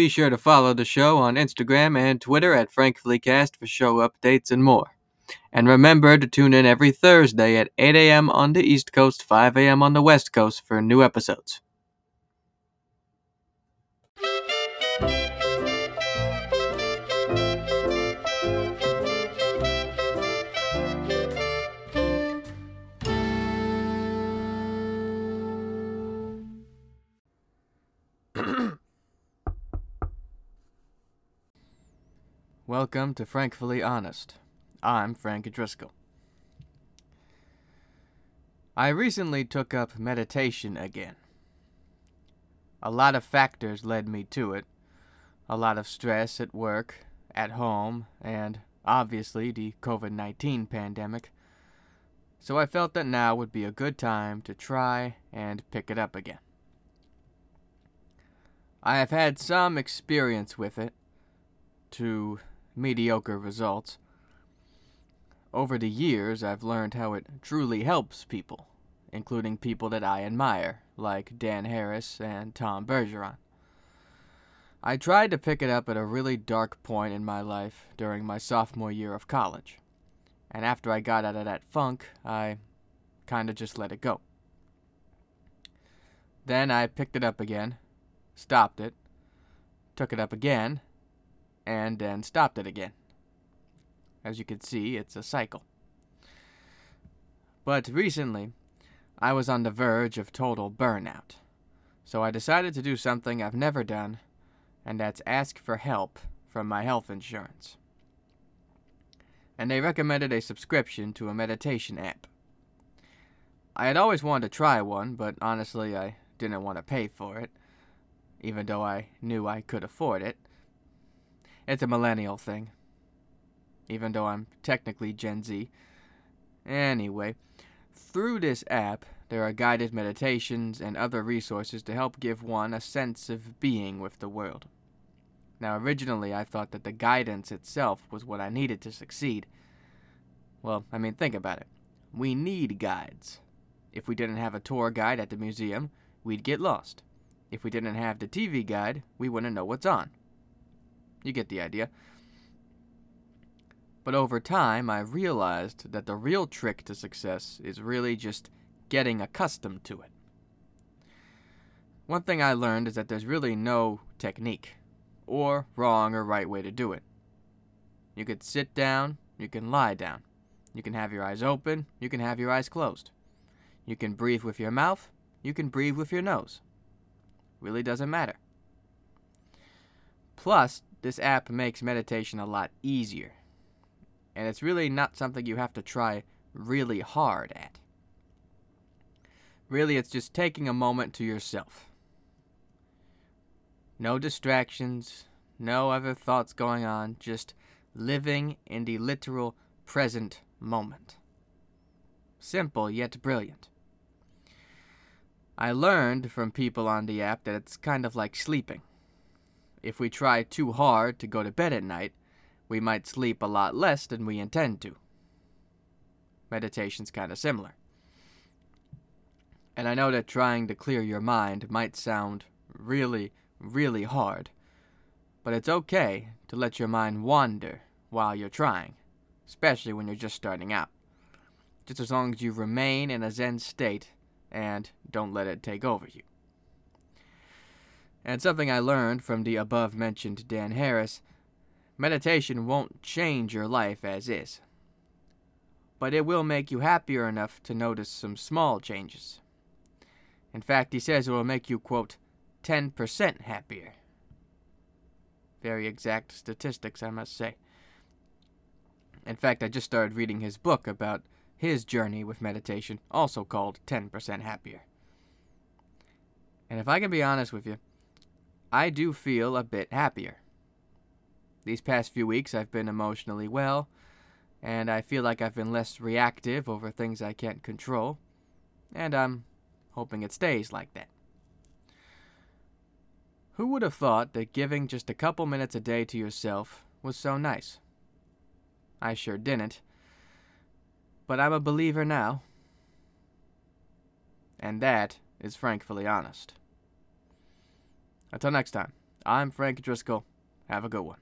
Be sure to follow the show on Instagram and Twitter at FrankfullyCast for show updates and more. And remember to tune in every Thursday at 8 a.m. on the East Coast, 5 a.m. on the West Coast for new episodes. Welcome to Frankfully Honest. I'm Frank Driscoll. I recently took up meditation again. A lot of factors led me to it. A lot of stress at work, at home, and obviously the COVID 19 pandemic. So I felt that now would be a good time to try and pick it up again. I have had some experience with it to mediocre results. Over the years, I've learned how it truly helps people, including people that I admire, like Dan Harris and Tom Bergeron. I tried to pick it up at a really dark point in my life during my sophomore year of college. And after I got out of that funk, I kinda just let it go. Then I picked it up again, stopped it, took it up again, and then stopped it again. As you can see, it's a cycle. But recently, I was on the verge of total burnout. So I decided to do something I've never done, and that's ask for help from my health insurance. And they recommended a subscription to a meditation app. I had always wanted to try one, but honestly, I didn't want to pay for it, even though I knew I could afford it. It's a millennial thing even though I'm technically Gen Z. Anyway, through this app, there are guided meditations and other resources to help give one a sense of being with the world. Now, originally, I thought that the guidance itself was what I needed to succeed. Well, I mean, think about it. We need guides. If we didn't have a tour guide at the museum, we'd get lost. If we didn't have the TV guide, we wouldn't know what's on. You get the idea. But over time, I realized that the real trick to success is really just getting accustomed to it. One thing I learned is that there's really no technique, or wrong or right way to do it. You could sit down, you can lie down. You can have your eyes open, you can have your eyes closed. You can breathe with your mouth, you can breathe with your nose. Really doesn't matter. Plus, this app makes meditation a lot easier and it's really not something you have to try really hard at. Really, it's just taking a moment to yourself. No distractions, no other thoughts going on, just living in the literal present moment. Simple yet brilliant. I learned from people on the app that it's kind of like sleeping. If we try too hard to go to bed at night, we might sleep a lot less than we intend to. Meditation's kind of similar. And I know that trying to clear your mind might sound really, really hard, but it's okay to let your mind wander while you're trying, especially when you're just starting out. Just as long as you remain in a Zen state and don't let it take over you. And something I learned from the above mentioned Dan Harris Meditation won't change your life as is, but it will make you happier enough to notice some small changes. In fact, he says it will make you, quote, 10% happier. Very exact statistics, I must say. In fact, I just started reading his book about his journey with meditation, also called 10% Happier. And if I can be honest with you, I do feel a bit happier. These past few weeks, I've been emotionally well, and I feel like I've been less reactive over things I can't control, and I'm hoping it stays like that. Who would have thought that giving just a couple minutes a day to yourself was so nice? I sure didn't. But I'm a believer now. And that is frankly honest. Until next time. I'm Frank Driscoll. Have a good one.